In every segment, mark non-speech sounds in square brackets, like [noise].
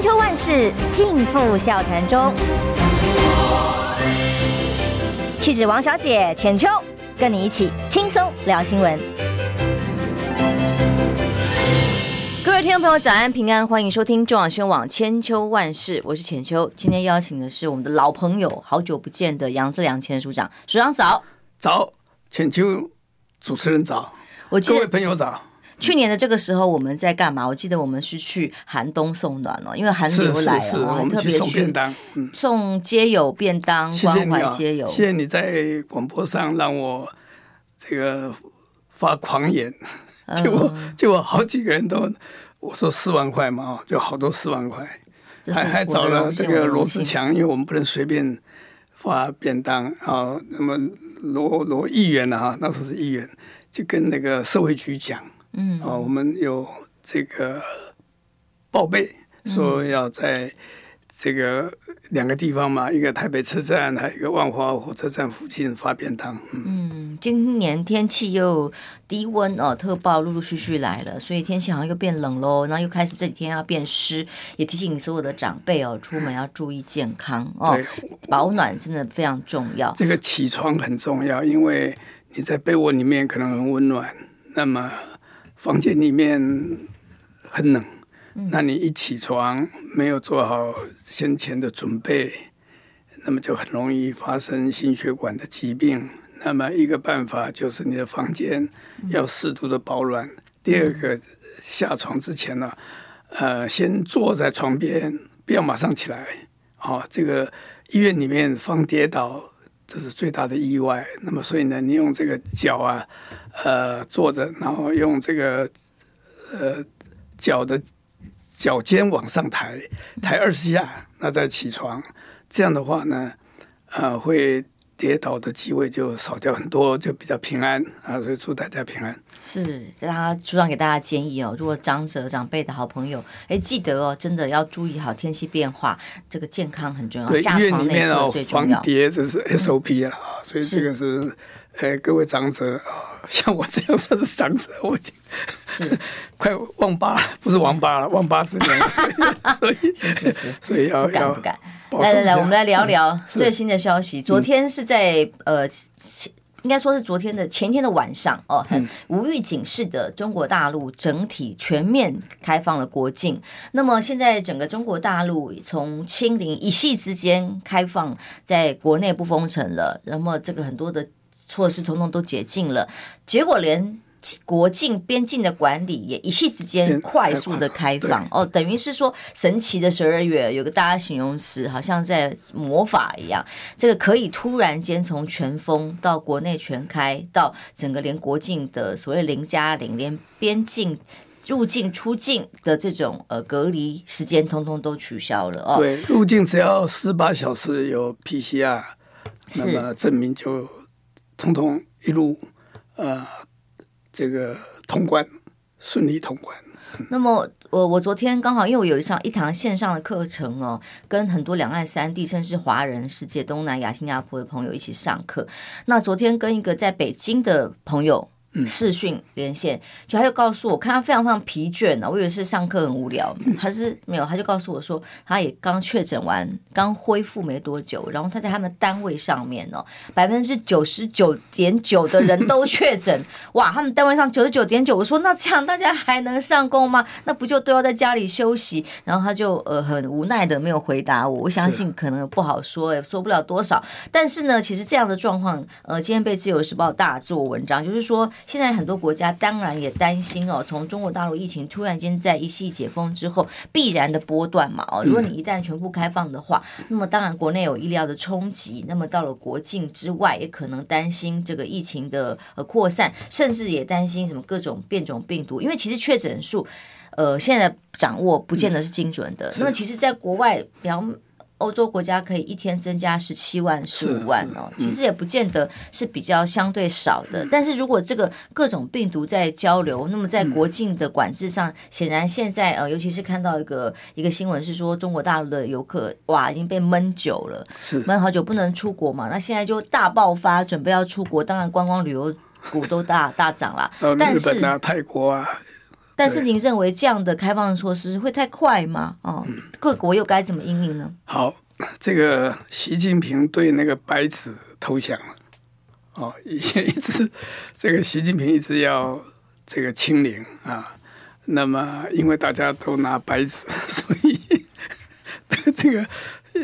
千秋万世尽付笑谈中。气质王小姐浅秋，跟你一起轻松聊新闻。各位听众朋友，早安平安，欢迎收听中广新闻网千秋万世，我是浅秋。今天邀请的是我们的老朋友，好久不见的杨志良前署长，署长早。早，浅秋主持人早，我各位朋友早。去年的这个时候我们在干嘛？我记得我们是去寒冬送暖哦，因为寒流来了，我们特别送便当，嗯，送街友便当，关怀街友。谢谢你在广播上让我这个发狂言，[laughs] 结果结果好几个人都我说四万块嘛，就好多四万块，还还找了这个罗志强，因为我们不能随便发便当啊。那么罗罗议员呢？哈，那时候是议员，就跟那个社会局讲。嗯，啊，我们有这个报备说要在这个两个地方嘛，嗯、一个台北车站，还有一个万华火车站附近发便当。嗯，嗯，今年天气又低温哦，特报陆陆续续来了，所以天气好像又变冷喽，然后又开始这几天要变湿，也提醒所有的长辈哦，出门要注意健康哦，保暖真的非常重要。这个起床很重要，因为你在被窝里面可能很温暖，那么。房间里面很冷，那你一起床没有做好先前的准备，那么就很容易发生心血管的疾病。那么一个办法就是你的房间要适度的保暖。第二个，下床之前呢，呃，先坐在床边，不要马上起来。好，这个医院里面防跌倒，这是最大的意外。那么所以呢，你用这个脚啊。呃，坐着，然后用这个呃脚的脚尖往上抬，抬二十下，那再起床。这样的话呢，呃，会跌倒的机会就少掉很多，就比较平安啊。所以祝大家平安。是，大家署长给大家建议哦，如果长者长辈的好朋友，哎，记得哦，真的要注意好天气变化，这个健康很重要。对，下床那刻最重要。防跌这是 SOP 啊，嗯、所以这个是。哎，各位长者啊，像我这样算是长者，我已经是 [laughs] 快忘八了，不是王八了，忘八十年了，所以是是是，所以要不敢不敢。来来来，我们来聊聊最新的消息。昨天是在呃，应该说是昨天的前天的晚上哦，很无预警式的中国大陆整体全面开放了国境。那么现在整个中国大陆从清零一夕之间开放，在国内不封城了，那么这个很多的。措施统统都解禁了，结果连国境边境的管理也一夕之间快速的开放哦，等于是说神奇的十二月，有个大家形容词，好像在魔法一样，这个可以突然间从全封到国内全开，到整个连国境的所谓零加零，连边境入境出境的这种呃隔离时间，通通都取消了哦。对，入境只要四十八小时有 PCR，那么证明就。通通一路，呃，这个通关顺利通关。那么，我我昨天刚好因为我有一上一堂线上的课程哦，跟很多两岸三地甚至华人世界、东南亚、新加坡的朋友一起上课。那昨天跟一个在北京的朋友。视讯连线，就他就告诉我，看他非常非常疲倦呢。我以为是上课很无聊，他是没有，他就告诉我说，他也刚确诊完，刚恢复没多久，然后他在他们单位上面哦，百分之九十九点九的人都确诊，[laughs] 哇，他们单位上九十九点九，我说那这样大家还能上工吗？那不就都要在家里休息？然后他就呃很无奈的没有回答我，我相信可能不好说，也说不了多少。但是呢，其实这样的状况，呃，今天被自由时报大做文章，就是说。现在很多国家当然也担心哦，从中国大陆疫情突然间在一系解封之后，必然的波段嘛哦，如果你一旦全部开放的话，那么当然国内有医疗的冲击，那么到了国境之外，也可能担心这个疫情的呃扩散，甚至也担心什么各种变种病毒，因为其实确诊数呃现在掌握不见得是精准的。那么其实在国外，比方。欧洲国家可以一天增加十七万、十五万哦，其实也不见得是比较相对少的。但是如果这个各种病毒在交流，那么在国境的管制上，显然现在呃，尤其是看到一个一个新闻是说，中国大陆的游客哇已经被闷久了，闷好久不能出国嘛，那现在就大爆发，准备要出国，当然观光旅游股都大大涨了。但是日本啊、泰国啊。但是您认为这样的开放措施会太快吗？哦，各国又该怎么应应呢？好，这个习近平对那个白纸投降了。哦，一 [laughs] 一直这个习近平一直要这个清零啊。那么因为大家都拿白纸，所以 [laughs] 这个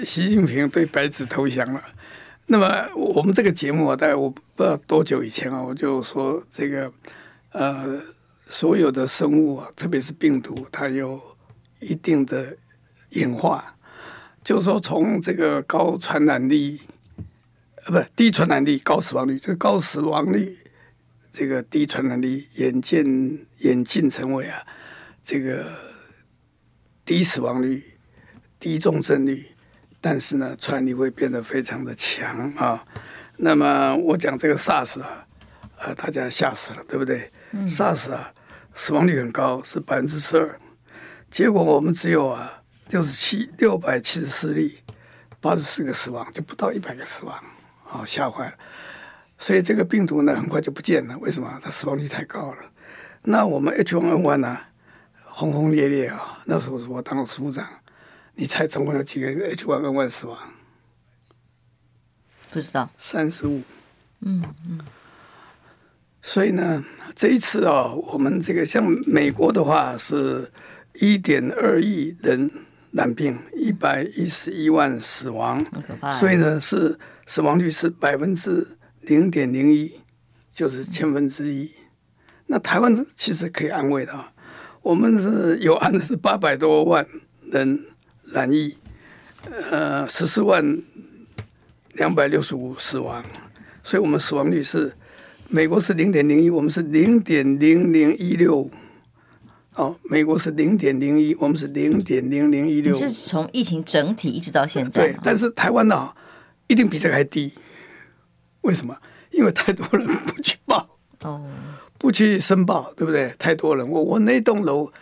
习近平对白纸投降了。那么我们这个节目啊，大概我不知道多久以前啊，我就说这个呃，所有的生物啊，特别是病毒，它有一定的演化，就是说从这个高传染力，呃，不低传染力高死亡率，这个高死亡率，这个低传染力演进演进成为啊，这个低死亡率、低重症率。但是呢，传染力会变得非常的强啊。那么我讲这个 SARS 啊，呃，大家吓死了，对不对？嗯，SARS 啊，死亡率很高，是百分之十二。结果我们只有啊六十七六百七十四例，八十四个死亡，就不到一百个死亡，啊，吓坏了。所以这个病毒呢，很快就不见了。为什么？它死亡率太高了。那我们 H1N1 呢，轰轰烈烈啊，那时候是我当了署长。你猜总共有几个人 H1N1 死亡？不知道。三十五。嗯嗯。所以呢，这一次啊、哦，我们这个像美国的话是一点二亿人染病，一百一十一万死亡。很可怕。所以呢，是死亡率是百分之零点零一，就是千分之一。嗯、那台湾其实可以安慰的啊，我们是有案的是八百多万人。染疫，呃，十四万两百六十五死亡，所以我们死亡率是美国是零点零一，我们是零点零零一六，哦，美国是零点零一，我们是零点零零一六。是从疫情整体一直到现在，对，但是台湾呢，一定比这个还低，为什么？因为太多人不去报，哦，不去申报，对不对？太多人，我我那栋楼。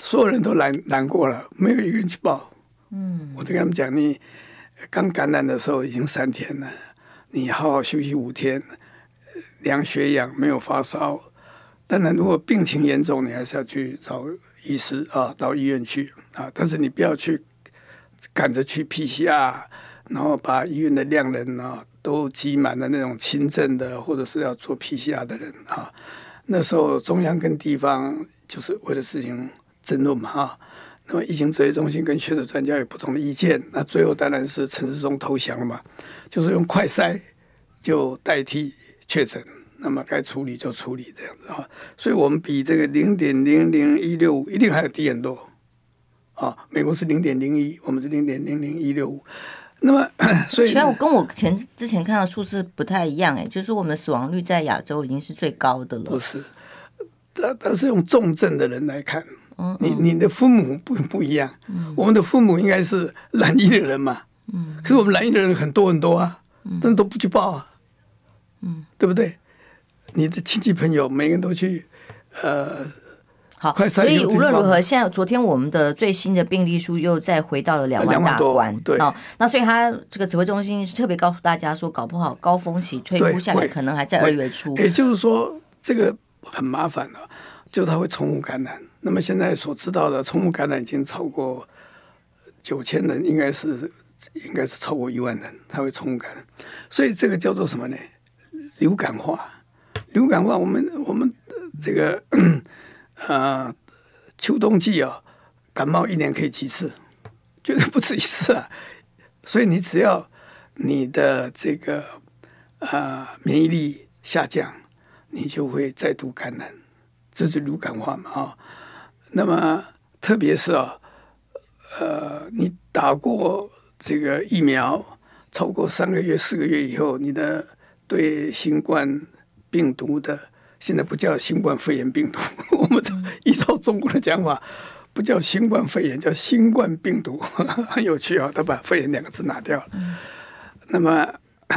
所有人都难难过了，没有一个人去报。嗯，我就跟他们讲，你刚感染的时候已经三天了，你好好休息五天，量血氧没有发烧。当然，如果病情严重，你还是要去找医师啊，到医院去啊。但是你不要去赶着去 PCR，然后把医院的量人啊都挤满了那种轻症的，或者是要做 PCR 的人啊。那时候中央跟地方就是为了事情。争论嘛哈，那么疫情指挥中心跟学者专家有不同的意见，那最后当然是陈世忠投降了嘛，就是用快筛就代替确诊，那么该处理就处理这样子啊，所以我们比这个零点零零一六五一定还要低很多啊，美国是零点零一，我们是零点零零一六五，那么所以，虽然我跟我前之前看到数字不太一样哎，就是我们的死亡率在亚洲已经是最高的了，不是，但但是用重症的人来看。你你的父母不不一样，嗯、我们的父母应该是蓝衣的人嘛，嗯、可是我们蓝衣的人很多很多啊，嗯、但都不去报啊，嗯、对不对？你的亲戚朋友每个人都去，呃，好，所以无论如何，现在昨天我们的最新的病例数又再回到了两万大关，对，哦，那所以他这个指挥中心是特别告诉大家说，搞不好高峰期退估下来可能还在二月初，也就是说这个很麻烦了，就他会重复感染。那么现在所知道的重复感染已经超过九千人，应该是应该是超过一万人，他会宠物感染，所以这个叫做什么呢？流感化，流感化。我们我们这个啊，[coughs] 秋冬季啊，感冒一年可以几次？绝对不止一次啊！所以你只要你的这个啊免疫力下降，你就会再度感染，这是流感化嘛啊。那么，特别是啊，呃，你打过这个疫苗超过三个月、四个月以后，你的对新冠病毒的现在不叫新冠肺炎病毒，[laughs] 我们依照中国的讲法，不叫新冠肺炎，叫新冠病毒，[laughs] 很有趣啊，他把肺炎两个字拿掉了。那么，呃，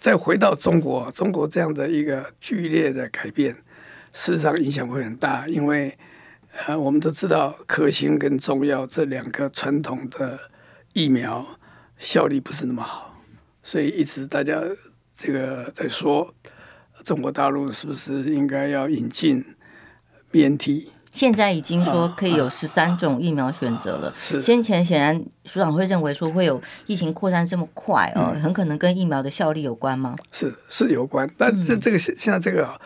再回到中国，中国这样的一个剧烈的改变，事实上影响会很大，因为。呃，我们都知道科兴跟中药这两个传统的疫苗效力不是那么好，所以一直大家这个在说中国大陆是不是应该要引进 BNT 现在已经说可以有十三种疫苗选择了。是先前显然署长会认为说会有疫情扩散这么快哦，嗯、很可能跟疫苗的效力有关吗？是是有关，但这这个现现在这个、啊、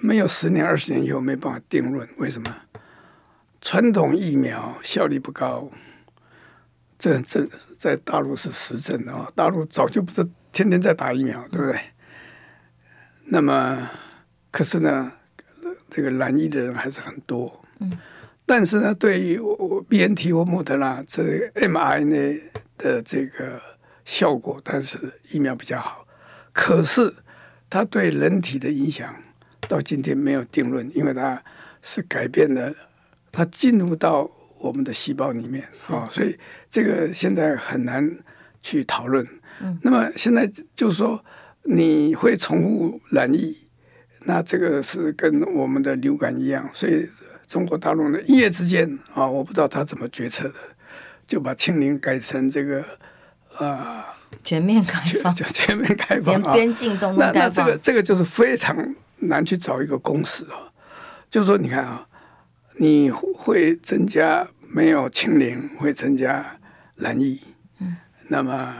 没有十年二十年以后没办法定论，为什么？传统疫苗效力不高，这这在大陆是实证的啊！大陆早就不是天天在打疫苗，对不对？那么，可是呢？这个染疫的人还是很多，嗯，但是呢，对于 BNT 或莫德纳这 mRNA 的这个效果，但是疫苗比较好，可是它对人体的影响到今天没有定论，因为它是改变了，它进入到我们的细胞里面啊，哦，所以这个现在很难去讨论。嗯，那么现在就是说，你会重复染疫。那这个是跟我们的流感一样，所以中国大陆呢一夜之间啊，我不知道他怎么决策的，就把清零改成这个啊全面开放，全全面开放，连边境都能开放。那那这个这个就是非常难去找一个公式啊，就是说你看啊，你会增加没有清零，会增加染疫，嗯，那么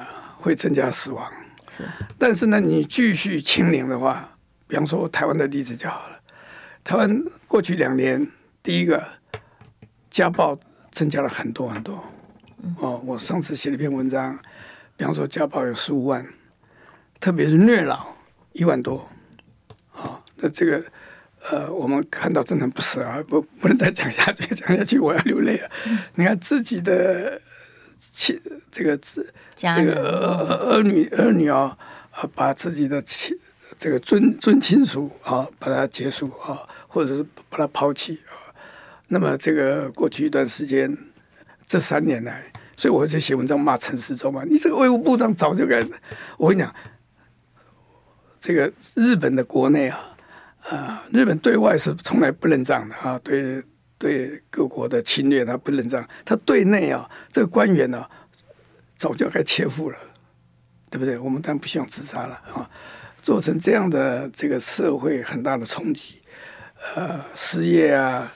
会增加死亡，是，但是呢，你继续清零的话。比方说台湾的例子就好了。台湾过去两年，第一个家暴增加了很多很多。哦，我上次写了一篇文章，比方说家暴有十五万，特别是虐老一万多。哦，那这个呃，我们看到真的不舍啊，不不能再讲下去，讲下去我要流泪了。你看自己的亲这个子这个儿女儿女啊，把自己的亲。这个尊尊亲属啊，把它结束啊，或者是把它抛弃啊。那么这个过去一段时间，这三年来，所以我就写文章骂陈时中嘛。你这个卫务部长早就该，我跟你讲，这个日本的国内啊，啊，日本对外是从来不认账的啊，对对各国的侵略他不认账，他对内啊，这个官员呢、啊，早就该切腹了，对不对？我们当然不希望自杀了啊。做成这样的这个社会很大的冲击，呃，失业啊，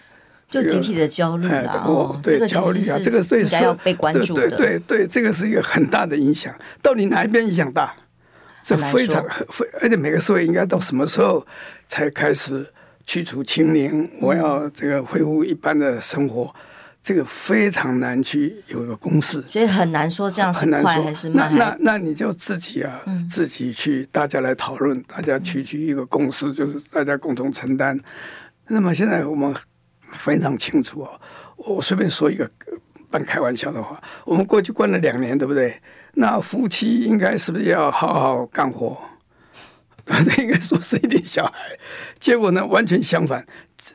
就集体的焦虑啊，哦，对，焦虑啊，这个对社被关注的，对对对，这个是一个很大的影响。到底哪一边影响大？这非常非，而且每个社会应该到什么时候才开始去除清零？我要这个恢复一般的生活。这个非常难去有一个公式，所以很难说这样是快还是慢。那那那你就自己啊，嗯、自己去，大家来讨论，大家取取一个共识，就是大家共同承担。那么现在我们非常清楚啊，我随便说一个半开玩笑的话，我们过去关了两年，对不对？那夫妻应该是不是要好好干活？[laughs] 应该说生一点小孩，结果呢，完全相反。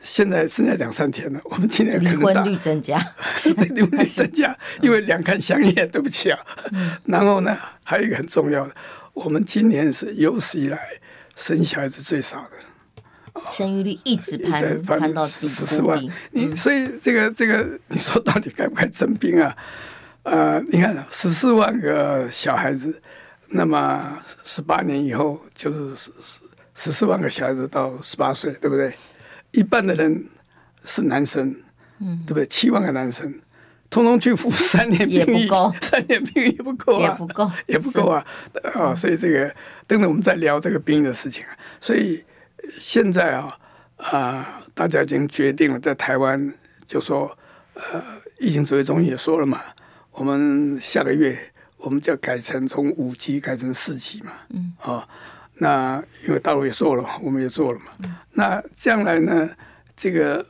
现在剩下两三天了，我们今年离婚率增加，[laughs] 是的，离婚率增加，因为两看相厌，对不起啊。嗯、然后呢，还有一个很重要的，我们今年是有史以来生小孩子最少的，生育率一直攀攀到十四万。你、嗯、所以这个这个，你说到底该不该征兵啊？呃，你看十四万个小孩子，那么十八年以后就是十十十四万个小孩子到十八岁，对不对？一半的人是男生，嗯，对不对？七万个男生，通通去服 [laughs] 三年兵役，三年兵役也不够啊，也不够，[laughs] 也不够啊！啊，所以这个等等，我们再聊这个兵役的事情。所以现在啊啊，大家已经决定了，在台湾就说，呃，疫情指挥中心也说了嘛，我们下个月我们就要改成从五级改成四级嘛，嗯，啊。那因为大陆也做了，我们也做了嘛。嗯、那将来呢？这个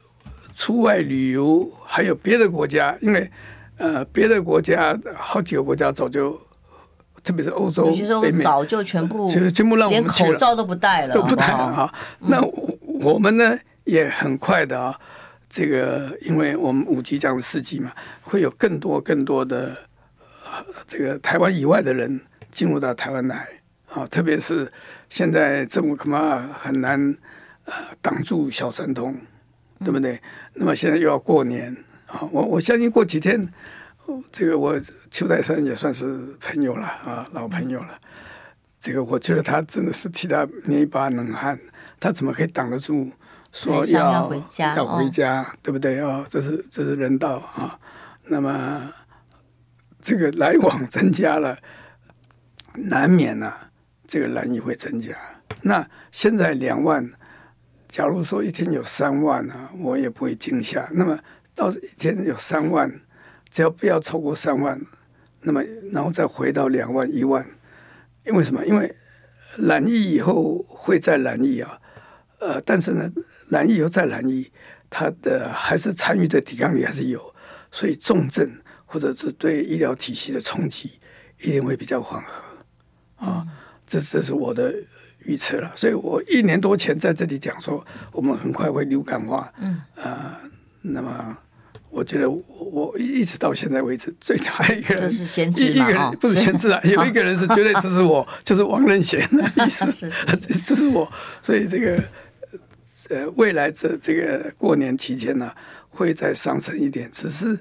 出外旅游还有别的国家，因为呃，别的国家好几个国家早就，特别是欧洲、北美，早就全部就全部让我们连口罩都不戴了，都不戴了啊。那我们呢也很快的啊，这个因为我们五级这样的四级嘛，会有更多更多的这个台湾以外的人进入到台湾来。啊，特别是现在政府恐怕很难呃挡住小三通，对不对？嗯、那么现在又要过年啊，我我相信过几天，这个我邱太三也算是朋友了啊，老朋友了。这个我觉得他真的是替他捏一把冷汗，他怎么可以挡得住说要要回家，要回家，哦、对不对？哦，这是这是人道啊。那么这个来往增加了，难免呢、啊，这个染疫会增加。那现在两万，假如说一天有三万呢、啊，我也不会惊吓。那么到一天有三万，只要不要超过三万，那么然后再回到两万一万，因为什么？因为染疫以后会再染疫啊，呃，但是呢，染疫以后再染疫，它的还是参与的抵抗力还是有，所以重症或者是对医疗体系的冲击一定会比较缓和啊。这这是我的。预测了，所以我一年多前在这里讲说，我们很快会流感化。嗯，啊、呃，那么我觉得我，我一直到现在为止，最还有一个人是先知一个人不是先知啊，[laughs] 有一个人是绝对支持我，[laughs] 就是王任贤的 [laughs] 意思，支持我。所以这个呃，未来这这个过年期间呢，会再上升一点，只是。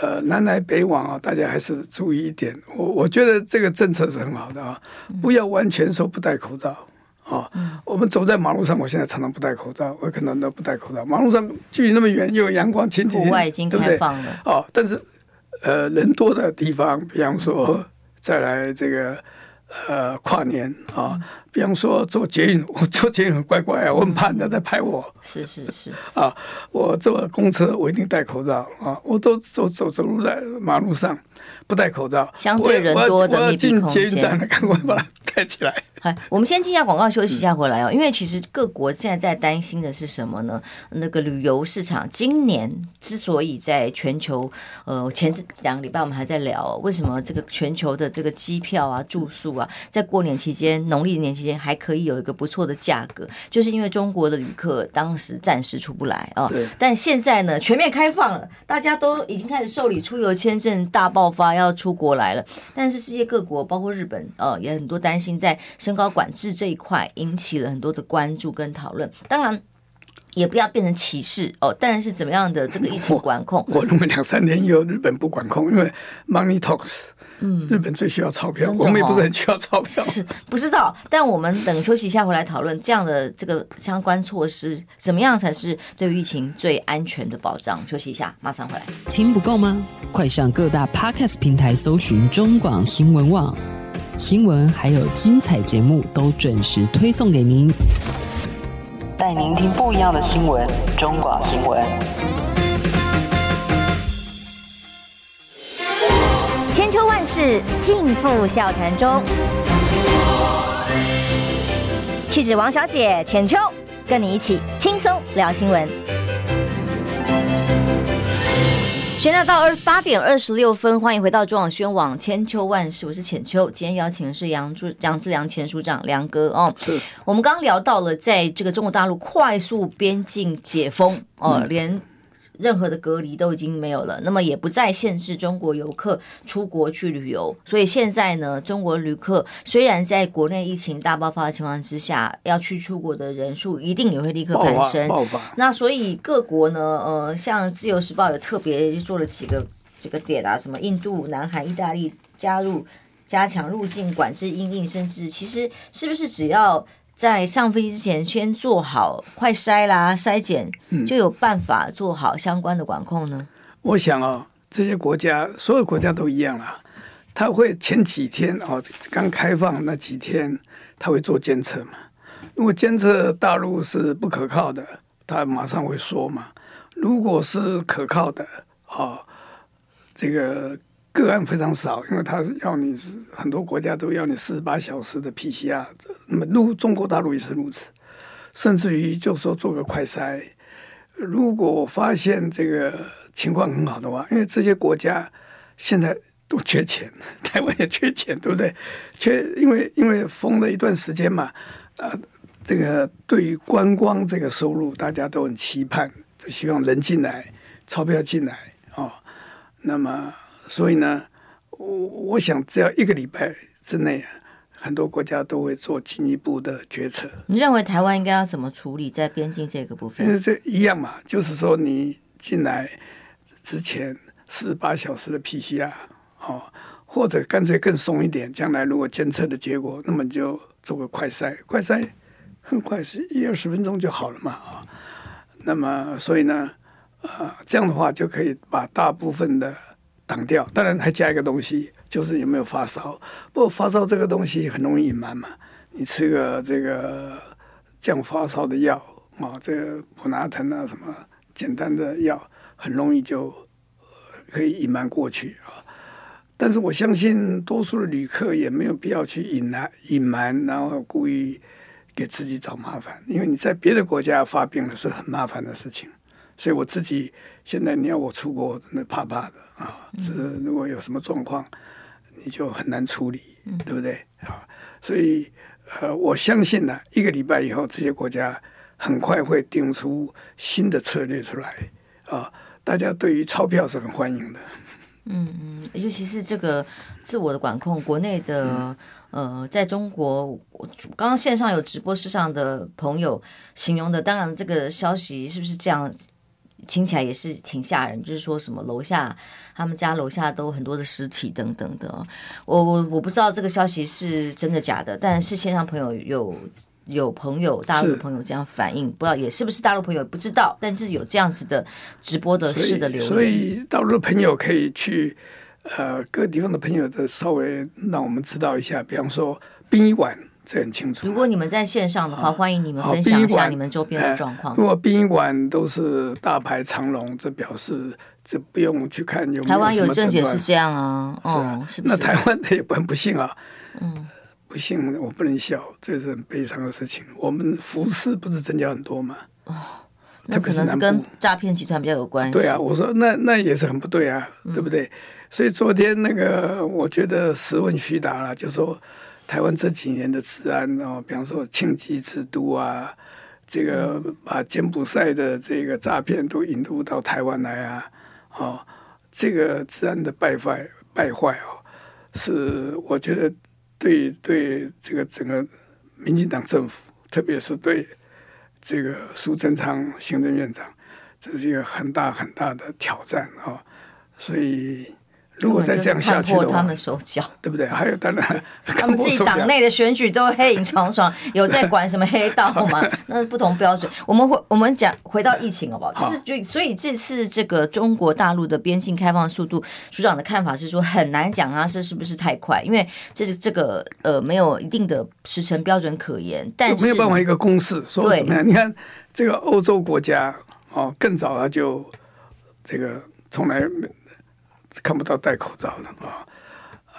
呃，南来北往啊，大家还是注意一点。我我觉得这个政策是很好的啊，不要完全说不戴口罩啊。嗯、我们走在马路上，我现在常常不戴口罩，我可能都不戴口罩。马路上距离那么远，又有阳光，前几天户外已经开放了，对不对？哦，但是呃，人多的地方，比方说再来这个呃跨年啊。嗯比方说做捷运，[laughs] 我做捷运很乖乖啊，我很怕人家在拍我。是是是。啊，我坐公车我一定戴口罩啊，我都走走走路在马路上不戴口罩。相对人多的密闭空间，赶快把它盖起来。好，[laughs] 我们先进一下广告，休息一下回来哦。因为其实各国现在在担心的是什么呢？那个旅游市场今年之所以在全球，呃，前两个礼拜我们还在聊，为什么这个全球的这个机票啊、住宿啊，在过年期间、农历年期间还可以有一个不错的价格，就是因为中国的旅客当时暂时出不来啊。对。但现在呢，全面开放了，大家都已经开始受理出游签证，大爆发要出国来了。但是世界各国，包括日本，呃，也很多担心在。身高管制这一块引起了很多的关注跟讨论，当然也不要变成歧视哦。但是怎么样的这个疫情管控？我认为两三年以后日本不管控，因为 money talks，嗯，日本最需要钞票，哦、我们也不是很需要钞票，是不知道。但我们等休息一下回来讨论这样的这个相关措施，怎么样才是对于疫情最安全的保障？休息一下，马上回来。听不够吗？快上各大 podcast 平台搜寻中广新闻网。新闻还有精彩节目都准时推送给您，带您听不一样的新闻。中广新闻，千秋万世尽付笑谈中。气质王小姐浅秋，跟你一起轻松聊新闻。现在到二八点二十六分，欢迎回到中网宣网千秋万世，我是浅秋。今天邀请的是杨志杨志良前署长梁哥哦。是我们刚刚聊到了，在这个中国大陆快速边境解封哦，嗯、连。任何的隔离都已经没有了，那么也不再限制中国游客出国去旅游。所以现在呢，中国旅客虽然在国内疫情大爆发的情况之下，要去出国的人数一定也会立刻攀升。那所以各国呢，呃，像《自由时报》也特别做了几个这个点啊，什么印度、南韩、意大利加入加强入境管制，因应甚至其实是不是只要。在上飞机之前，先做好快筛啦、筛检，就有办法做好相关的管控呢。我想哦，这些国家，所有国家都一样啦。他会前几天哦，刚开放那几天，他会做监测嘛。如果监测大陆是不可靠的，他马上会说嘛。如果是可靠的，哦，这个。个案非常少，因为他要你很多国家都要你四十八小时的 PCR，那么入中国大陆也是如此，甚至于就说做个快筛，如果发现这个情况很好的话，因为这些国家现在都缺钱，台湾也缺钱，对不对？缺，因为因为封了一段时间嘛，啊、呃，这个对于观光这个收入大家都很期盼，就希望人进来，钞票进来哦，那么。所以呢，我我想只要一个礼拜之内，很多国家都会做进一步的决策。你认为台湾应该要怎么处理在边境这个部分？这一样嘛，就是说你进来之前四十八小时的 PCR，哦，或者干脆更松一点，将来如果监测的结果，那么就做个快筛，快筛很快是一二十分钟就好了嘛，啊，那么所以呢，呃，这样的话就可以把大部分的挡掉。当然还加一个东西，就是有没有发烧。不过发烧这个东西很容易隐瞒嘛，你吃个这个降发烧的药啊，这个普拿疼啊什么简单的药，很容易就可以隐瞒过去啊。但是我相信，多数的旅客也没有必要去隐瞒、隐瞒，然后故意给自己找麻烦。因为你在别的国家发病了是很麻烦的事情，所以我自己现在你要我出国，真的怕怕的啊！这如果有什么状况，你就很难处理，对不对啊？所以呃，我相信呢，一个礼拜以后，这些国家很快会定出新的策略出来啊！大家对于钞票是很欢迎的。嗯嗯，尤其是这个自我的管控，国内的呃，在中国，刚刚线上有直播室上的朋友形容的，当然这个消息是不是这样，听起来也是挺吓人，就是说什么楼下他们家楼下都很多的尸体等等的，我我我不知道这个消息是真的假的，但是线上朋友有。有朋友，大陆的朋友这样反映，不知道也是不是大陆朋友不知道，但是有这样子的直播的事的留言，所以大陆的朋友可以去，呃，各地方的朋友的稍微让我们知道一下，比方说殡仪馆，这很清楚。如果你们在线上的话，欢迎你们分享一下你们周边的状况。如果殡仪馆都是大排长龙，这表示这不用去看有没有。台湾有政解是这样啊，哦，是不是？那台湾的也不很不幸啊，嗯。不幸，我不能笑，这是很悲伤的事情。我们服饰不是增加很多吗？哦，那可能是跟诈骗集团比较有关系。对啊，我说那那也是很不对啊，嗯、对不对？所以昨天那个，我觉得实问虚答了，就说台湾这几年的治安哦，比方说庆忌之都啊，这个把柬埔寨的这个诈骗都引入到台湾来啊，哦，这个治安的败坏败坏哦，是我觉得。对对，这个整个民进党政府，特别是对这个苏贞昌行政院长，这是一个很大很大的挑战啊！所以。如果再这样下去的话，他们手脚，对不对？[laughs] 还有当然，他们自己党内的选举都黑影幢幢，有在管什么黑道吗？[laughs] 那是不同标准。我们回我们讲回到疫情好不好？就是就所以这次这个中国大陆的边境开放速度，署长的看法是说很难讲啊，是是不是太快？因为这是这个呃没有一定的时程标准可言，但是没有办法一个公式说怎么样？你看这个欧洲国家哦，更早了就这个从来没。看不到戴口罩的啊，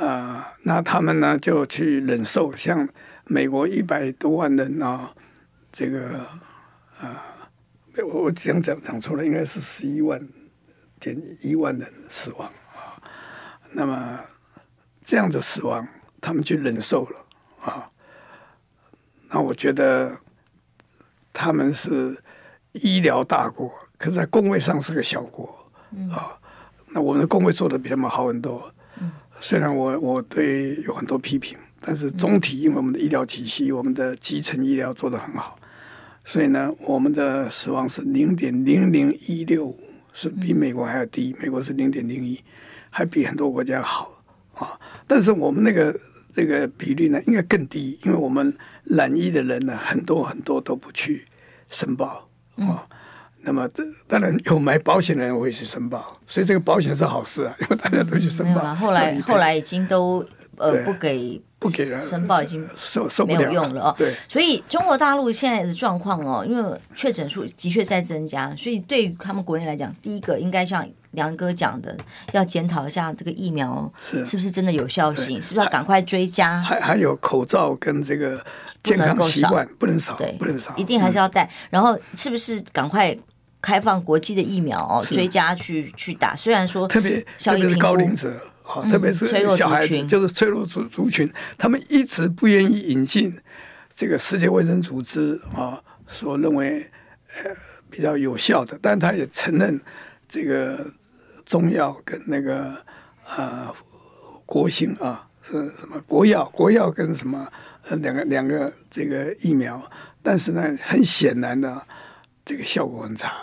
啊，那他们呢就去忍受，像美国一百多万人啊，这个啊，我我讲讲讲错了，应该是十一万点一万人死亡啊。那么这样的死亡，他们去忍受了啊。那我觉得他们是医疗大国，可在公位上是个小国啊。那我们的工会做的比他们好很多，虽然我我对有很多批评，但是总体因为我们的医疗体系，我们的基层医疗做得很好，所以呢，我们的死亡是零点零零一六五，是比美国还要低，美国是零点零一，还比很多国家好啊。但是我们那个这个比率呢，应该更低，因为我们染疫的人呢，很多很多都不去申报啊。那么，当然有买保险的人会去申报，所以这个保险是好事啊，[laughs] 因为大家都去申报。嗯、后来后来已经都呃不给不给人申报，已经受受没有用了哦。对，所以中国大陆现在的状况哦，因为确诊数的确在增加，所以对于他们国内来讲，第一个应该像梁哥讲的，要检讨一下这个疫苗是是不是真的有效性，是不是要赶快追加？还还有口罩跟这个健康习惯不能少，对，不能少，一定还是要戴。嗯、然后是不是赶快？开放国际的疫苗哦，追加去去打。虽然说特别特别是高龄者啊，特别是小孩子，就是脆弱族族群，他们一直不愿意引进这个世界卫生组织啊所认为呃比较有效的，但他也承认这个中药跟那个呃国兴啊是什么国药国药跟什么呃两个两个这个疫苗，但是呢，很显然的这个效果很差。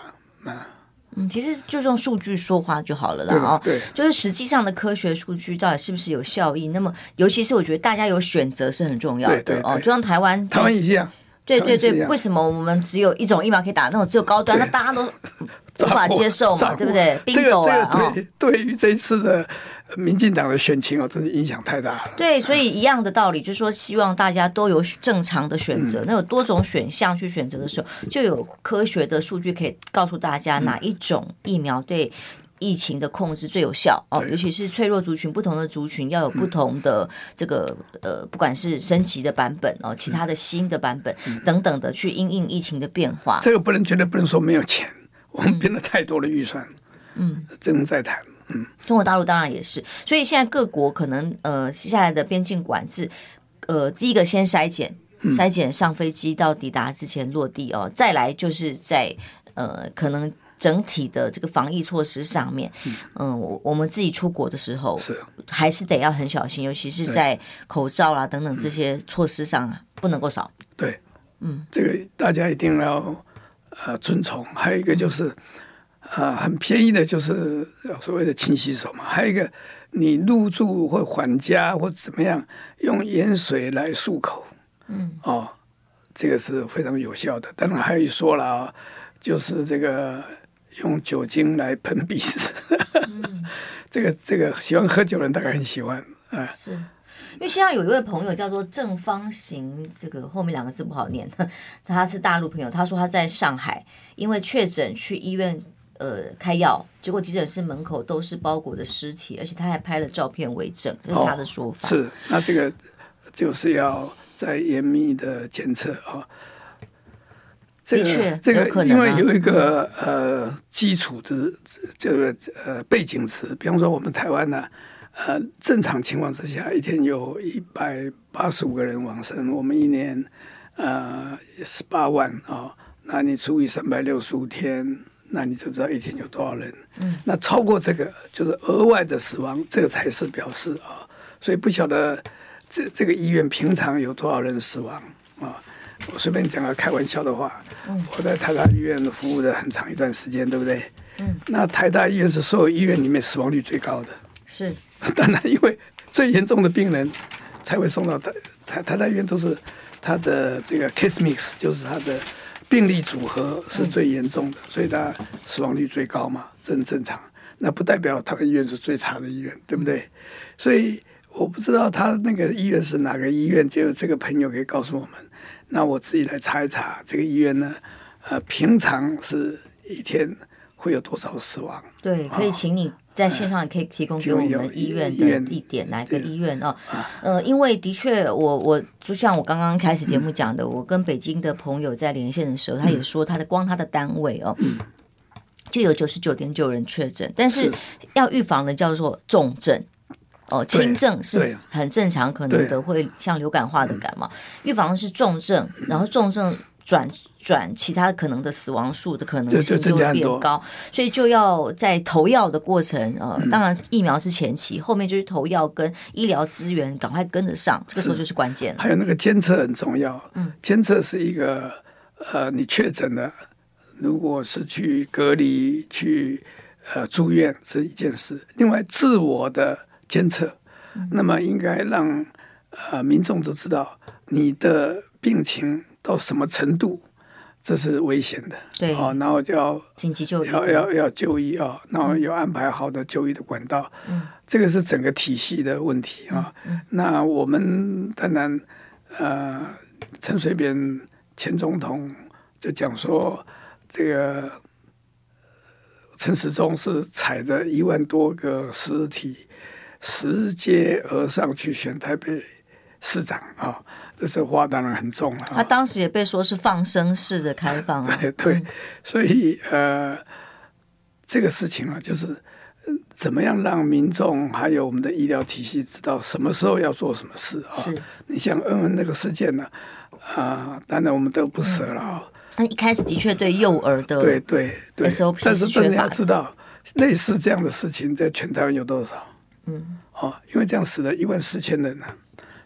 嗯，其实就用数据说话就好了啦。哦，对，就是实际上的科学数据到底是不是有效益？那么，尤其是我觉得大家有选择是很重要的。哦，就像台湾，台湾一样，对对对，为什么我们只有一种疫苗可以打？那种只有高端，那大家都无法接受嘛，对不对？这个这个对对于这次的民进党的选情哦，真是影响太大了。对，所以一样的道理，就是说希望大家都有正常的选择。那有多种选项去选择的时候，就有科学的数据可以告诉大家哪一种疫苗对。疫情的控制最有效哦，尤其是脆弱族群，不同的族群要有不同的这个呃，不管是升级的版本哦，其他的新的版本等等的，去因应疫情的变化。这个不能绝对不能说没有钱，我们编了太多的预算，嗯，正在谈。嗯，中国大陆当然也是，所以现在各国可能呃接下来的边境管制，呃，第一个先筛检，筛检上飞机到抵达之前落地哦，再来就是在呃可能。整体的这个防疫措施上面，嗯，我、呃、我们自己出国的时候，是还是得要很小心，尤其是在口罩啦等等这些措施上啊，不能够少。对，嗯，这个大家一定要呃遵从。还有一个就是，啊、呃，很便宜的，就是所谓的清洗手嘛。还有一个，你入住或返家或怎么样，用盐水来漱口，嗯，哦，这个是非常有效的。当然还有一说了啊，就是这个。用酒精来喷鼻子，嗯、[laughs] 这个这个喜欢喝酒的人大概很喜欢，啊，是因为现在有一位朋友叫做正方形，这个后面两个字不好念，[laughs] 他是大陆朋友，他说他在上海，因为确诊去医院呃开药，结果急诊室门口都是包裹的尸体，而且他还拍了照片为证，这是他的说法。哦、是，那这个就是要再严密的检测啊。哦这个这个，因为有一个呃基础的这个呃背景词，比方说我们台湾呢，呃正常情况之下，一天有一百八十五个人往生，我们一年呃十八万啊、哦，那你除以三百六十五天，那你就知道一天有多少人。嗯，那超过这个就是额外的死亡，这个才是表示啊、哦，所以不晓得这这个医院平常有多少人死亡啊。哦我随便讲个开玩笑的话，我在台大医院服务的很长一段时间，对不对？嗯，那台大医院是所有医院里面死亡率最高的。是，[laughs] 当然，因为最严重的病人才会送到台台台大医院，都是他的这个 case mix，就是他的病例组合是最严重的，所以他死亡率最高嘛，这很正常。那不代表他的医院是最差的医院，对不对？所以我不知道他那个医院是哪个医院，就这个朋友可以告诉我们。那我自己来查一查，这个医院呢，呃，平常是一天会有多少死亡？对，可以请你在线上也可以提供给我们医院的地点，哪个医院哦？呃，因为的确，我我就像我刚刚开始节目讲的，嗯、我跟北京的朋友在连线的时候，他也说他的光他的单位哦，嗯、就有九十九点九人确诊，但是要预防的叫做重症。哦，轻症是很正常，可能的会像流感化的感冒。预防的是重症，然后重症转转其他可能的死亡数的可能性就会变高，所以就要在投药的过程，呃，当然疫苗是前期，后面就是投药跟医疗资源赶快跟得上，这个时候就是关键了。还有那个监测很重要，嗯，监测是一个呃，你确诊了，如果是去隔离去呃住院是一件事，另外自我的。监测，那么应该让呃民众都知道你的病情到什么程度，这是危险的。对，哦，然后就要紧急就医，要要要就医啊，然后有安排好的就医的管道。嗯，这个是整个体系的问题啊。嗯，那我们当然呃，陈水扁前总统就讲说，这个陈时中是踩着一万多个尸体。拾阶而上去选台北市长啊，这些话当然很重了。他当时也被说是放生式的开放啊。[laughs] 对对，所以呃，这个事情啊，就是怎么样让民众还有我们的医疗体系知道什么时候要做什么事啊？是。你像恩恩那个事件呢，啊，当然我们都不舍了啊。那一开始的确对幼儿的对对对 SOP 但是大家知道类似这样的事情在全台湾有多少？嗯，哦，因为这样死了一万四千人呢，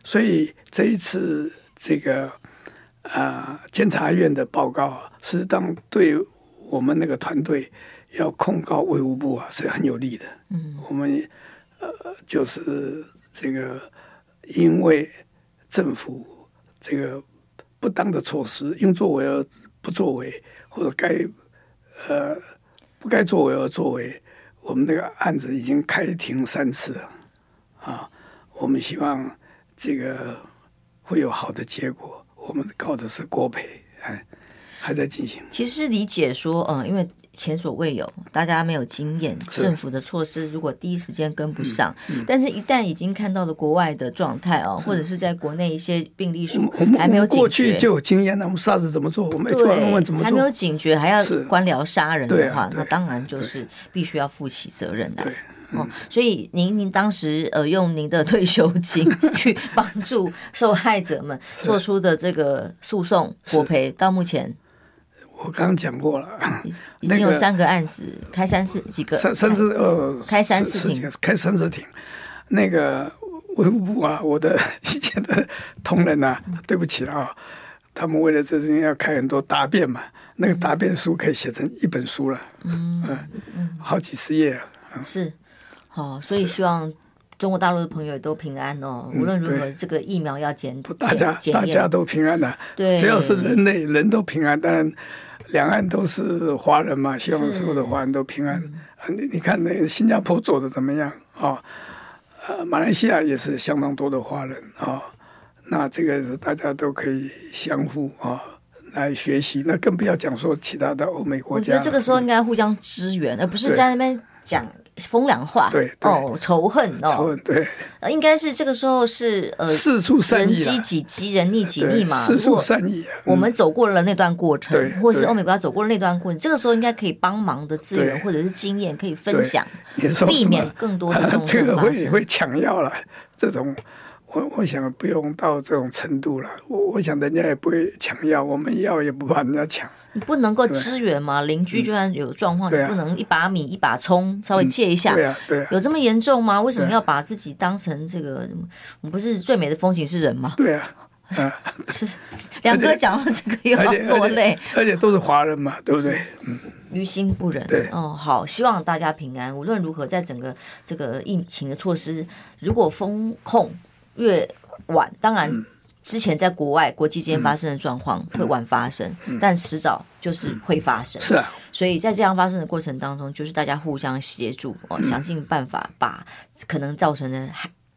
所以这一次这个啊监察院的报告啊，实际上对我们那个团队要控告卫务部啊是很有利的。嗯，我们呃就是这个因为政府这个不当的措施，应作为而不作为，或者该呃不该作为而作为，我们这个案子已经开庭三次了啊。我们希望这个会有好的结果。我们告的是国赔，还还在进行。其实理解说，嗯，因为。前所未有，大家没有经验，政府的措施如果第一时间跟不上，嗯嗯、但是一旦已经看到了国外的状态哦，或者是在国内一些病例数还没有警觉，过去就有经验，那我们 SARS 怎么做？我们突然问怎么做？还没有警觉，还要官僚杀人的话，那当然就是必须要负起责任的。哦，所以您您当时呃用您的退休金 [laughs] 去帮助受害者们做出的这个诉讼国赔，到目前。我刚刚讲过了，[laughs] 已经有三个案子开三次几个三三次呃开三次庭开三次庭，那个文物部啊，我的 [laughs] 以前的同仁啊，对不起啊，他们为了这事情要开很多答辩嘛，那个答辩书可以写成一本书了，嗯嗯，好几十页了，是，好，所以希望中国大陆的朋友都平安哦，无论如何这个疫苗要检，大家大家都平安的，对，只要是人类人都平安，当然。两岸都是华人嘛，希望所有的华人都平安。嗯、你你看，那个新加坡做的怎么样啊、哦？呃，马来西亚也是相当多的华人啊、哦。那这个是大家都可以相互啊、哦、来学习。那更不要讲说其他的欧美国家。我觉得这个时候应该互相支援，嗯、而不是在那边讲。风凉话，对哦，仇恨哦，仇恨对，呃，应该是这个时候是呃，四处善意，人积己积，人逆己逆嘛。四处善意，我们走过了那段过程，或是欧美国家走过了那段过程，这个时候应该可以帮忙的资源或者是经验可以分享，避免更多的 [laughs] 这种这个会会抢药了。这种我我想不用到这种程度了。我我想人家也不会抢药，我们药也不怕人家抢。你不能够支援吗？邻居就算有状况，你不能一把米一把葱稍微借一下？对啊，对啊，有这么严重吗？为什么要把自己当成这个？我们不是最美的风景是人吗？对啊，[laughs] 是两哥讲到这个又要落泪，而且都是华人嘛，对不对？嗯，于心不忍。对，哦，好，希望大家平安。无论如何，在整个这个疫情的措施，如果封控越晚，当然。之前在国外国际间发生的状况会晚发生，但迟早就是会发生。是啊，所以在这样发生的过程当中，就是大家互相协助哦，想尽办法把可能造成的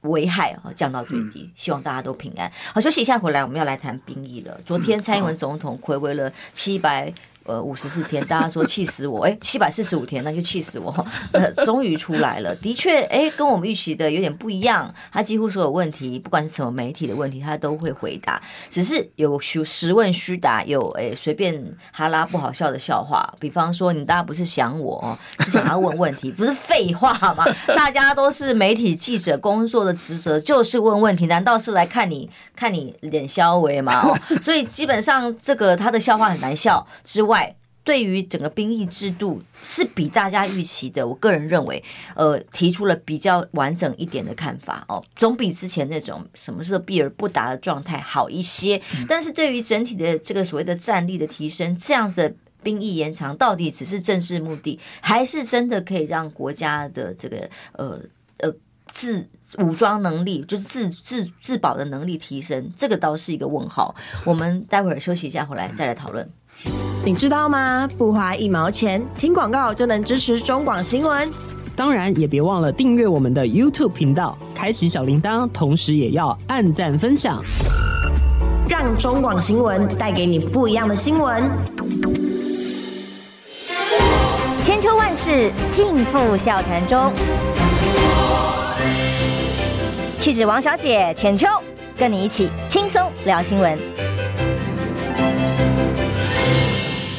危害降到最低。希望大家都平安。好，休息一下，回来我们要来谈兵役了。昨天蔡英文总统回归了七百。呃，五十四天，大家说气死我，哎，七百四十五天，那就气死我，呃，终于出来了，的确，哎，跟我们预期的有点不一样，他几乎所有问题，不管是什么媒体的问题，他都会回答，只是有虚实问虚答，有哎随便哈拉不好笑的笑话，比方说你大家不是想我，是想要问问题，不是废话吗？[laughs] 大家都是媒体记者工作的职责就是问问题，难道是来看你看你脸消微嘛？哦，[laughs] 所以基本上这个他的笑话很难笑之外。外，对于整个兵役制度是比大家预期的，我个人认为，呃，提出了比较完整一点的看法哦，总比之前那种什么事都避而不答的状态好一些。但是对于整体的这个所谓的战力的提升，这样的兵役延长到底只是政治目的，还是真的可以让国家的这个呃呃自武装能力，就是自自自保的能力提升？这个倒是一个问号。我们待会儿休息一下，回来再来讨论。你知道吗？不花一毛钱，听广告就能支持中广新闻。当然，也别忘了订阅我们的 YouTube 频道，开启小铃铛，同时也要按赞分享，让中广新闻带给你不一样的新闻。千秋万世尽付笑谈中，气质王小姐浅秋，跟你一起轻松聊新闻。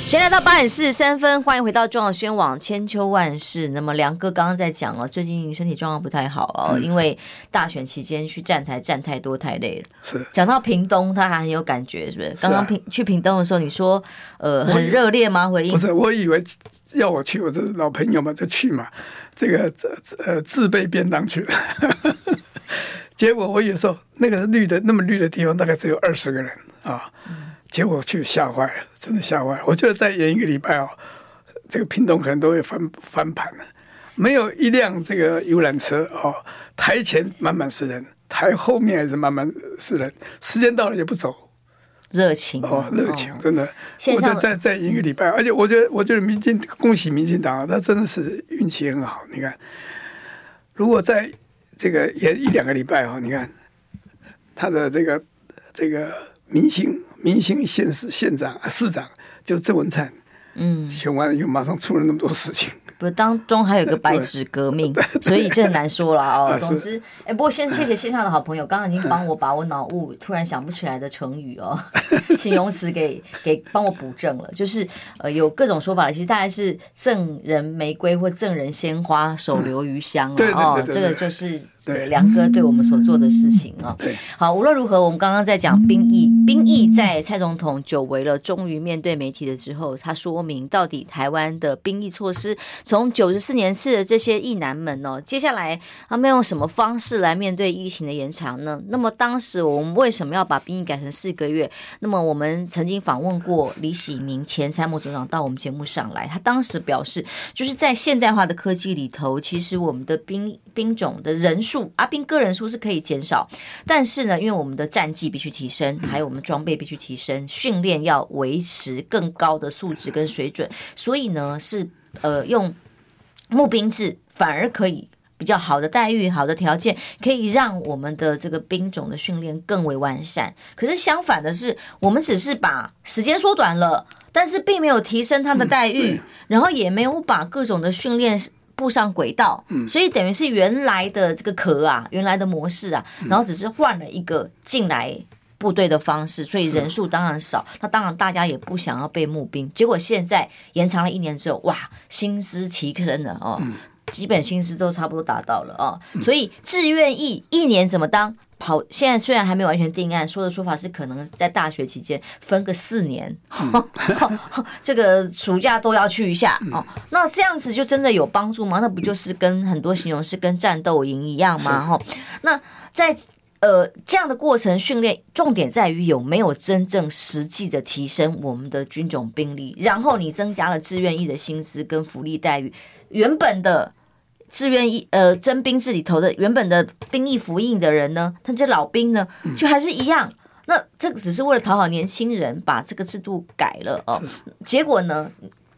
先来到八点四十三分，欢迎回到中广宣网千秋万事。那么梁哥刚刚在讲哦，最近身体状况不太好哦，嗯、因为大选期间去站台站太多太累了。是讲到屏东，他还很有感觉，是不是？刚刚屏去屏东的时候，你说呃很热烈吗？回应不是，我以为要我去，我这老朋友嘛就去嘛，这个呃自备便当去了。[laughs] 结果我有时候那个绿的那么绿的地方，大概只有二十个人啊。嗯结果去吓坏了，真的吓坏了。我觉得再演一个礼拜哦，这个屏东可能都会翻翻盘了。没有一辆这个游览车哦，台前满满是人，台后面还是满满是人。时间到了也不走，热情哦，热情真的。我在在在一个礼拜，而且我觉得，我觉得民进恭喜民进党，他真的是运气很好。你看，如果在这个也一两个礼拜哦，你看他的这个这个明星明星县市县长市长就郑文灿，嗯，选完了以后马上出了那么多事情。不，当中还有个白纸革命，[laughs] 所以这很难说了哦。总之，哎，不过先谢谢线上的好朋友，刚刚已经帮我把我脑雾突然想不起来的成语哦，[laughs] 形容词给给帮我补正了。就是呃，有各种说法，其实大概是赠人玫瑰或赠人鲜花，手留余香啊。哦，这个就是。对，梁哥对我们所做的事情啊，对，好，无论如何，我们刚刚在讲兵役，兵役在蔡总统久违了，终于面对媒体的之后，他说明到底台湾的兵役措施，从九十四年次的这些役男们哦，接下来他们用什么方式来面对疫情的延长呢？那么当时我们为什么要把兵役改成四个月？那么我们曾经访问过李喜明前参谋总长到我们节目上来，他当时表示，就是在现代化的科技里头，其实我们的兵兵种的人数。阿兵个人数是可以减少，但是呢，因为我们的战绩必须提升，还有我们装备必须提升，训练要维持更高的素质跟水准，所以呢，是呃用募兵制反而可以比较好的待遇、好的条件，可以让我们的这个兵种的训练更为完善。可是相反的是，我们只是把时间缩短了，但是并没有提升他们的待遇，然后也没有把各种的训练。步上轨道，所以等于是原来的这个壳啊，原来的模式啊，然后只是换了一个进来部队的方式，所以人数当然少。那当然大家也不想要被募兵，结果现在延长了一年之后，哇，薪资提升了哦，基本薪资都差不多达到了哦，所以志愿役一年怎么当？好，现在虽然还没有完全定案，说的说法是可能在大学期间分个四年，嗯、[laughs] 这个暑假都要去一下哦。那这样子就真的有帮助吗？那不就是跟很多形容是跟战斗营一样吗？哈，那在呃这样的过程训练，重点在于有没有真正实际的提升我们的军种兵力，然后你增加了志愿役的薪资跟福利待遇，原本的。志愿役呃征兵制里头的原本的兵役服役的人呢，他这老兵呢就还是一样。嗯、那这个只是为了讨好年轻人，把这个制度改了哦。结果呢，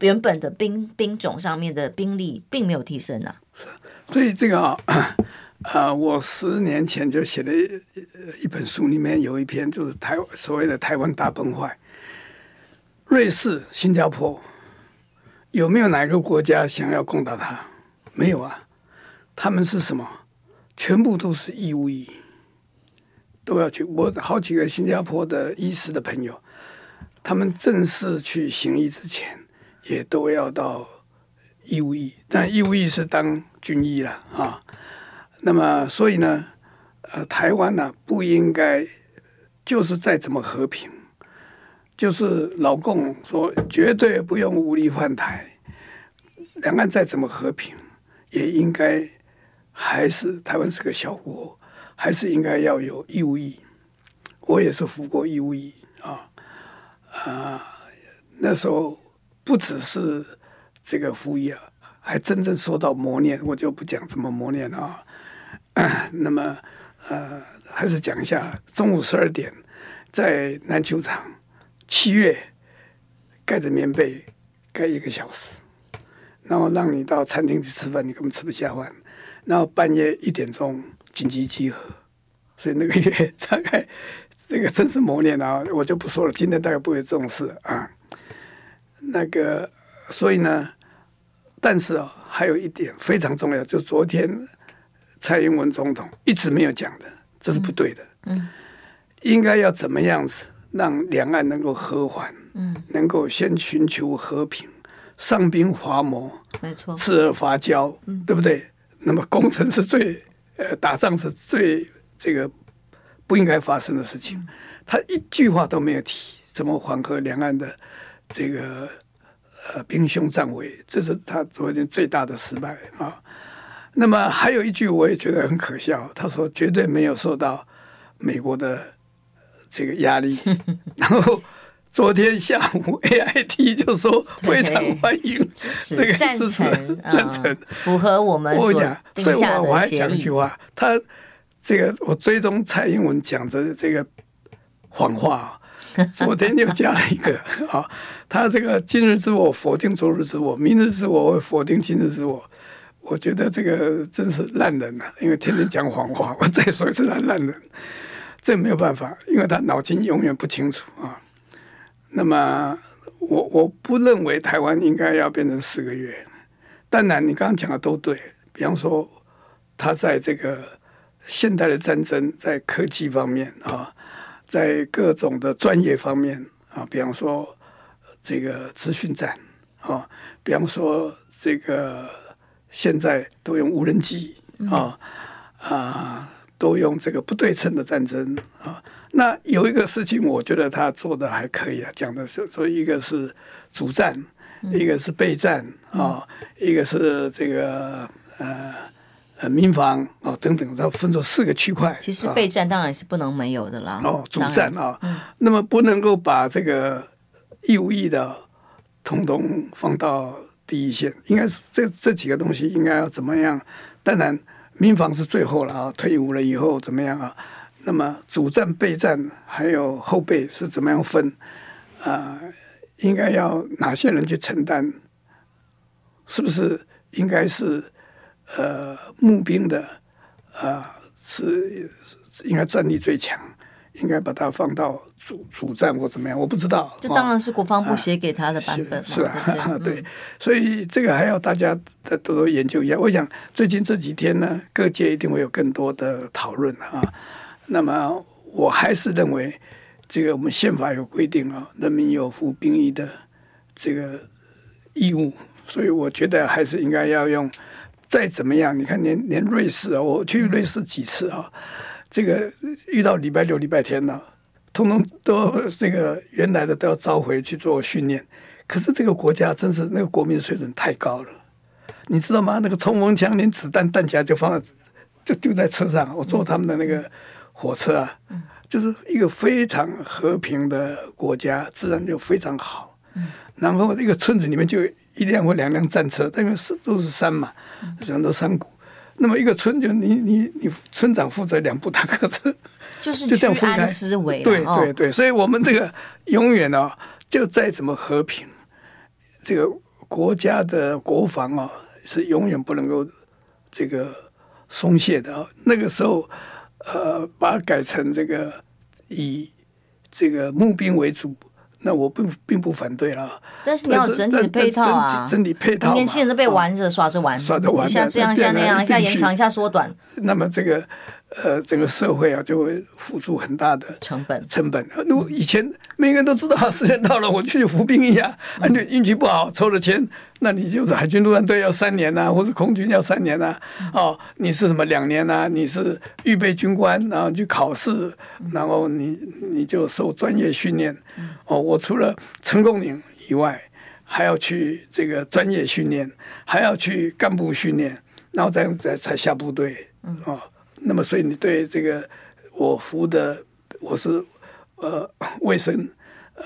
原本的兵兵种上面的兵力并没有提升啊。是，所以这个啊，呃，我十年前就写了一一本书，里面有一篇就是台所谓的台湾大崩坏。瑞士、新加坡有没有哪个国家想要攻打他？没有啊。他们是什么？全部都是义务役，都要去。我好几个新加坡的医师的朋友，他们正式去行医之前，也都要到义务役。但义务役是当军医了啊。那么，所以呢，呃，台湾呢，不应该就是再怎么和平，就是老共说绝对不用武力换台，两岸再怎么和平，也应该。还是台湾是个小国，还是应该要有义务役。我也是服过义务役啊，啊，那时候不只是这个服役啊，还真正受到磨练。我就不讲怎么磨练啊，啊。[coughs] 那么呃，还是讲一下，中午十二点在篮球场，七月盖着棉被盖一个小时，然后让你到餐厅去吃饭，你根本吃不下饭。然后半夜一点钟紧急集合，所以那个月大概这个真是磨练啊！我就不说了，今天大概不会这种事啊。那个，所以呢，但是啊，还有一点非常重要，就昨天蔡英文总统一直没有讲的，这是不对的。嗯，应该要怎么样子让两岸能够和缓？嗯，能够先寻求和平，上兵伐谋，没错，次而伐交，嗯，对不对？那么工程是最，呃，打仗是最这个不应该发生的事情。他一句话都没有提，怎么缓和两岸的这个呃兵凶战危，这是他昨天最大的失败啊。那么还有一句我也觉得很可笑，他说绝对没有受到美国的这个压力，[laughs] 然后。昨天下午，A I T 就说非常欢迎这个支持赞成，符合我们所定下的协议。我还讲一句话，他这个我追踪蔡英文讲的这个谎话啊，[laughs] 昨天又加了一个啊，他这个今日之我否定昨日之我，明日之我否定今日之我。我觉得这个真是烂人啊，因为天天讲谎话。我再说一次，烂烂人，这没有办法，因为他脑筋永远不清楚啊。那么，我我不认为台湾应该要变成四个月。当然，你刚刚讲的都对，比方说他在这个现代的战争，在科技方面啊，在各种的专业方面啊，比方说这个资讯战啊，比方说这个。现在都用无人机啊啊，都用这个不对称的战争啊。那有一个事情，我觉得他做的还可以啊。讲的是说，一个是主战，一个是备战啊，一个是这个呃呃民防啊等等，它分作四个区块。其实备战当然是不能没有的啦。哦，主战啊，那么不能够把这个义务役的统统放到。第一线应该是这这几个东西应该要怎么样？当然，民防是最后了啊，退伍了以后怎么样啊？那么主战、备战还有后备是怎么样分啊？应该要哪些人去承担？是不是应该是呃募兵的呃？是应该战力最强？应该把它放到主主战或怎么样？我不知道。这当然是国防部写给他的版本，是啊，对。所以这个还要大家再多多研究一下。我想最近这几天呢，各界一定会有更多的讨论啊。那么我还是认为，这个我们宪法有规定啊，人民有服兵役的这个义务，所以我觉得还是应该要用。再怎么样，你看连连瑞士啊，我去瑞士几次啊。这个遇到礼拜六、礼拜天呢，通通都这个原来的都要召回去做训练。可是这个国家真是那个国民水准太高了，你知道吗？那个冲锋枪连子弹弹夹就放在就丢在车上。我坐他们的那个火车啊，就是一个非常和平的国家，自然就非常好。然后一个村子里面就一辆或两辆战车，因为是都是山嘛，很多山谷。那么一个村就你你你村长负责两部坦克车，[laughs] 就是就这样分开思维，对对对，所以我们这个永远呢、啊，就再怎么和平，这个国家的国防啊是永远不能够这个松懈的啊。那个时候，呃，把它改成这个以这个募兵为主。那我并并不反对啊，但是你要整体的配套啊，整体配套，年轻人都被玩着耍着玩，耍着玩，一下这样，一下那样，一下延长，一下缩短。那么这个呃，整个社会啊，就会付出很大的成本。成本。如果以前每个人都知道时间到了，我去服兵役啊，啊，你运气不好抽了签，那你就是海军陆战队要三年呐，或者空军要三年呐。哦，你是什么两年呐？你是预备军官，然后去考试，然后你你就受专业训练。哦，我除了成功岭以外，还要去这个专业训练，还要去干部训练，然后再再才下部队。哦，那么所以你对这个我服务的我是呃卫生呃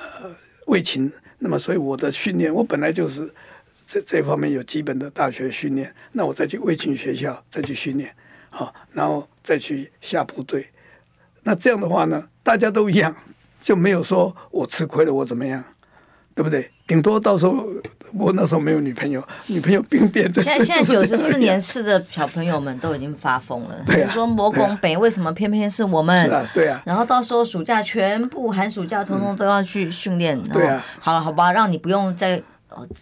卫勤，那么所以我的训练我本来就是这这方面有基本的大学训练，那我再去卫勤学校再去训练，好，然后再去下部队。那这样的话呢，大家都一样。就没有说我吃亏了，我怎么样，对不对？顶多到时候我那时候没有女朋友，女朋友病变。现在 [laughs] 现在九十四年次的小朋友们都已经发疯了，比如说魔拱北为什么偏偏是我们？是啊，对啊。然后到时候暑假全部寒暑假通通都要去训练。对啊。好了，好吧，让你不用再。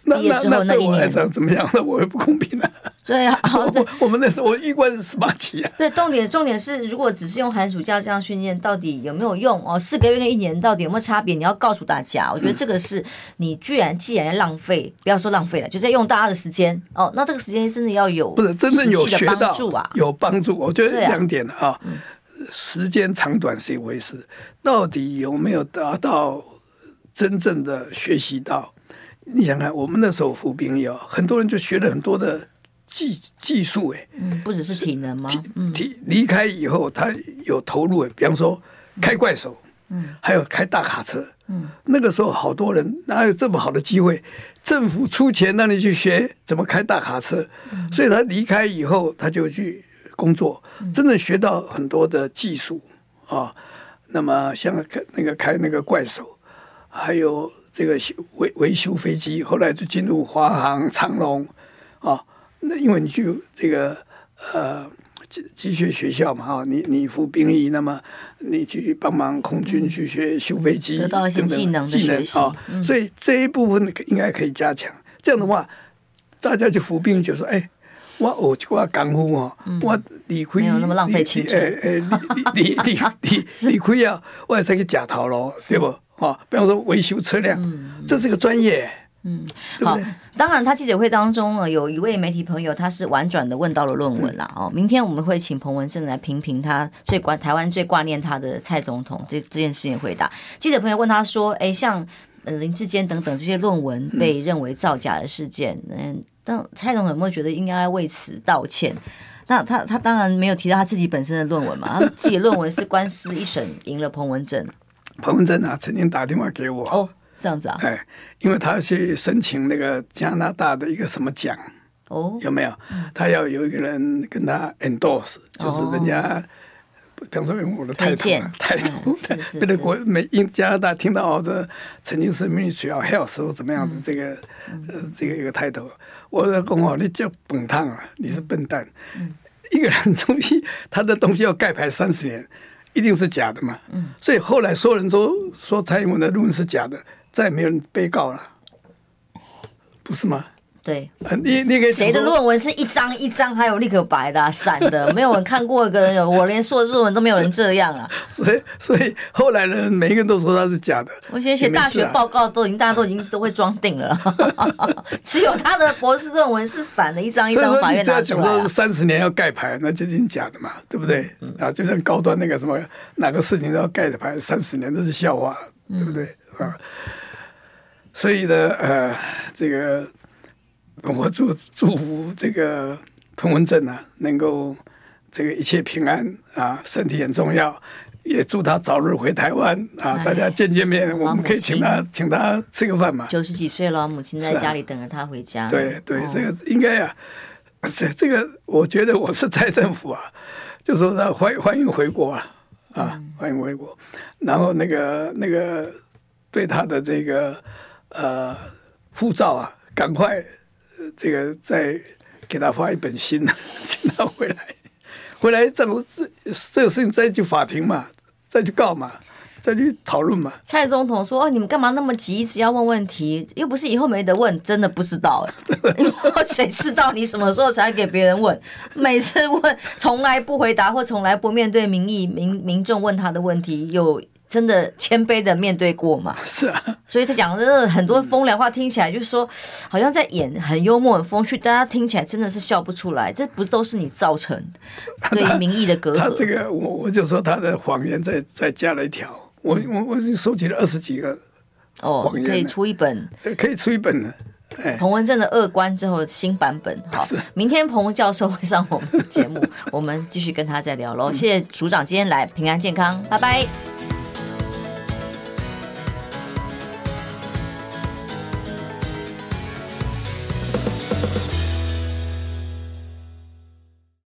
毕业之后那一年怎么样？那我也不公平啊。对啊，[laughs] 我我们那时候我预官是十八级啊。对，重点重点是，如果只是用寒暑假这样训练，到底有没有用？哦，四个月跟一年到底有没有差别？你要告诉大家，我觉得这个是你居然既然要浪费，不要说浪费了，就在用大家的时间哦。那这个时间真的要有不是真正有学到？有帮助，我觉得两点啊，时间长短是一回事，到底有没有达到真正的学习到？你想看，我们那时候服兵役，很多人就学了很多的技技术，哎，嗯，不只是体能吗？体离开以后，他有投入，哎，比方说开怪手，嗯，还有开大卡车，嗯，那个时候好多人哪有这么好的机会？政府出钱让你去学怎么开大卡车，所以他离开以后，他就去工作，真的学到很多的技术啊。那么像开那个开那个怪手。还有这个修维维修飞机，后来就进入华航、长荣啊。那因为你去这个呃机机械学校嘛，哈，你你服兵役，那么你去帮忙空军去学修飞机，得到一些技能的学习啊。所以这一部分应该可以加强。这样的话，大家就服兵就说，哎。我学这个功夫哦，我离开，没有那么浪费青春。诶诶，离离离离离开啊，我也是个假头咯，对不？哈，比方说维修车辆，这是个专业。嗯，好。当然，他记者会当中啊，有一位媒体朋友，他是婉转的问到了论文啦。哦，明天我们会请彭文正来评评他最关台湾最挂念他的蔡总统这这件事情回答。记者朋友问他说：“哎，像呃林志坚等等这些论文被认为造假的事件，嗯。”那蔡总有没有觉得应该为此道歉？那他他当然没有提到他自己本身的论文嘛，他自己的论文是官司一审赢了彭文正。[laughs] 彭文正啊，曾经打电话给我哦，这样子啊，哎，因为他去申请那个加拿大的一个什么奖哦，有没有？他要有一个人跟他 endorse，就是人家。比方说用我的态度，态度，别的国美英加拿大听到哦，这曾经是 Ministry of Health 或怎么样的这个呃这个一个态度，我说公哦，你叫笨蛋啊，你是笨蛋。一个人东西，他的东西要盖牌三十年，一定是假的嘛。所以后来所有人都说蔡英文的论文是假的，再也没有人被告了，不是吗？对，你那个谁的论文是一张一张还有立可白的、啊、散的，[laughs] 没有人看过一个人有，我连硕士论文都没有人这样啊。所以，所以后来呢，每一个人都说他是假的。我写写大学报告都已经，大家都已经都会装订了，[laughs] 只有他的博士论文是散的，一张一张法院拿出来、啊。说三十年要盖牌，那就已经假的嘛，对不对？嗯、啊，就像高端那个什么，哪个事情都要盖的牌三十年，这是笑话，对不对？嗯、啊，所以呢，呃，这个。我祝祝福这个彭文正啊，能够这个一切平安啊，身体很重要，也祝他早日回台湾啊，哎、大家见见面，我们可以请他请他吃个饭嘛。九十几岁了，母亲在家里等着他回家。对对，这个应该啊，[laughs] 这这个我觉得我是蔡政府啊，就说他欢欢迎回国啊，啊，嗯、欢迎回国，然后那个那个对他的这个呃护照啊，赶快。这个再给他发一本新的，请他回来，[laughs] 回来这个这这个事情再去法庭嘛，再去告嘛，再去讨论嘛。蔡总统说：“哦，你们干嘛那么急，一直要问问题？又不是以后没得问，真的不知道哎，[laughs] 谁知道你什么时候才给别人问？[laughs] 每次问从来不回答，或从来不面对民意民民众问他的问题，有。”真的谦卑的面对过嘛？[laughs] 是啊，所以他讲的很多风凉话，听起来就是说，好像在演很幽默、很风趣，大家听起来真的是笑不出来。这不都是你造成 [laughs] 对民意的隔阂？他这个，我我就说他的谎言再再加了一条，我我我收集了二十几个哦，可以出一本，可以出一本的。彭文正的二关之后新版本，好，明天彭教授会上我们的节目，[laughs] 我们继续跟他再聊喽。谢谢组长今天来，平安健康，拜拜。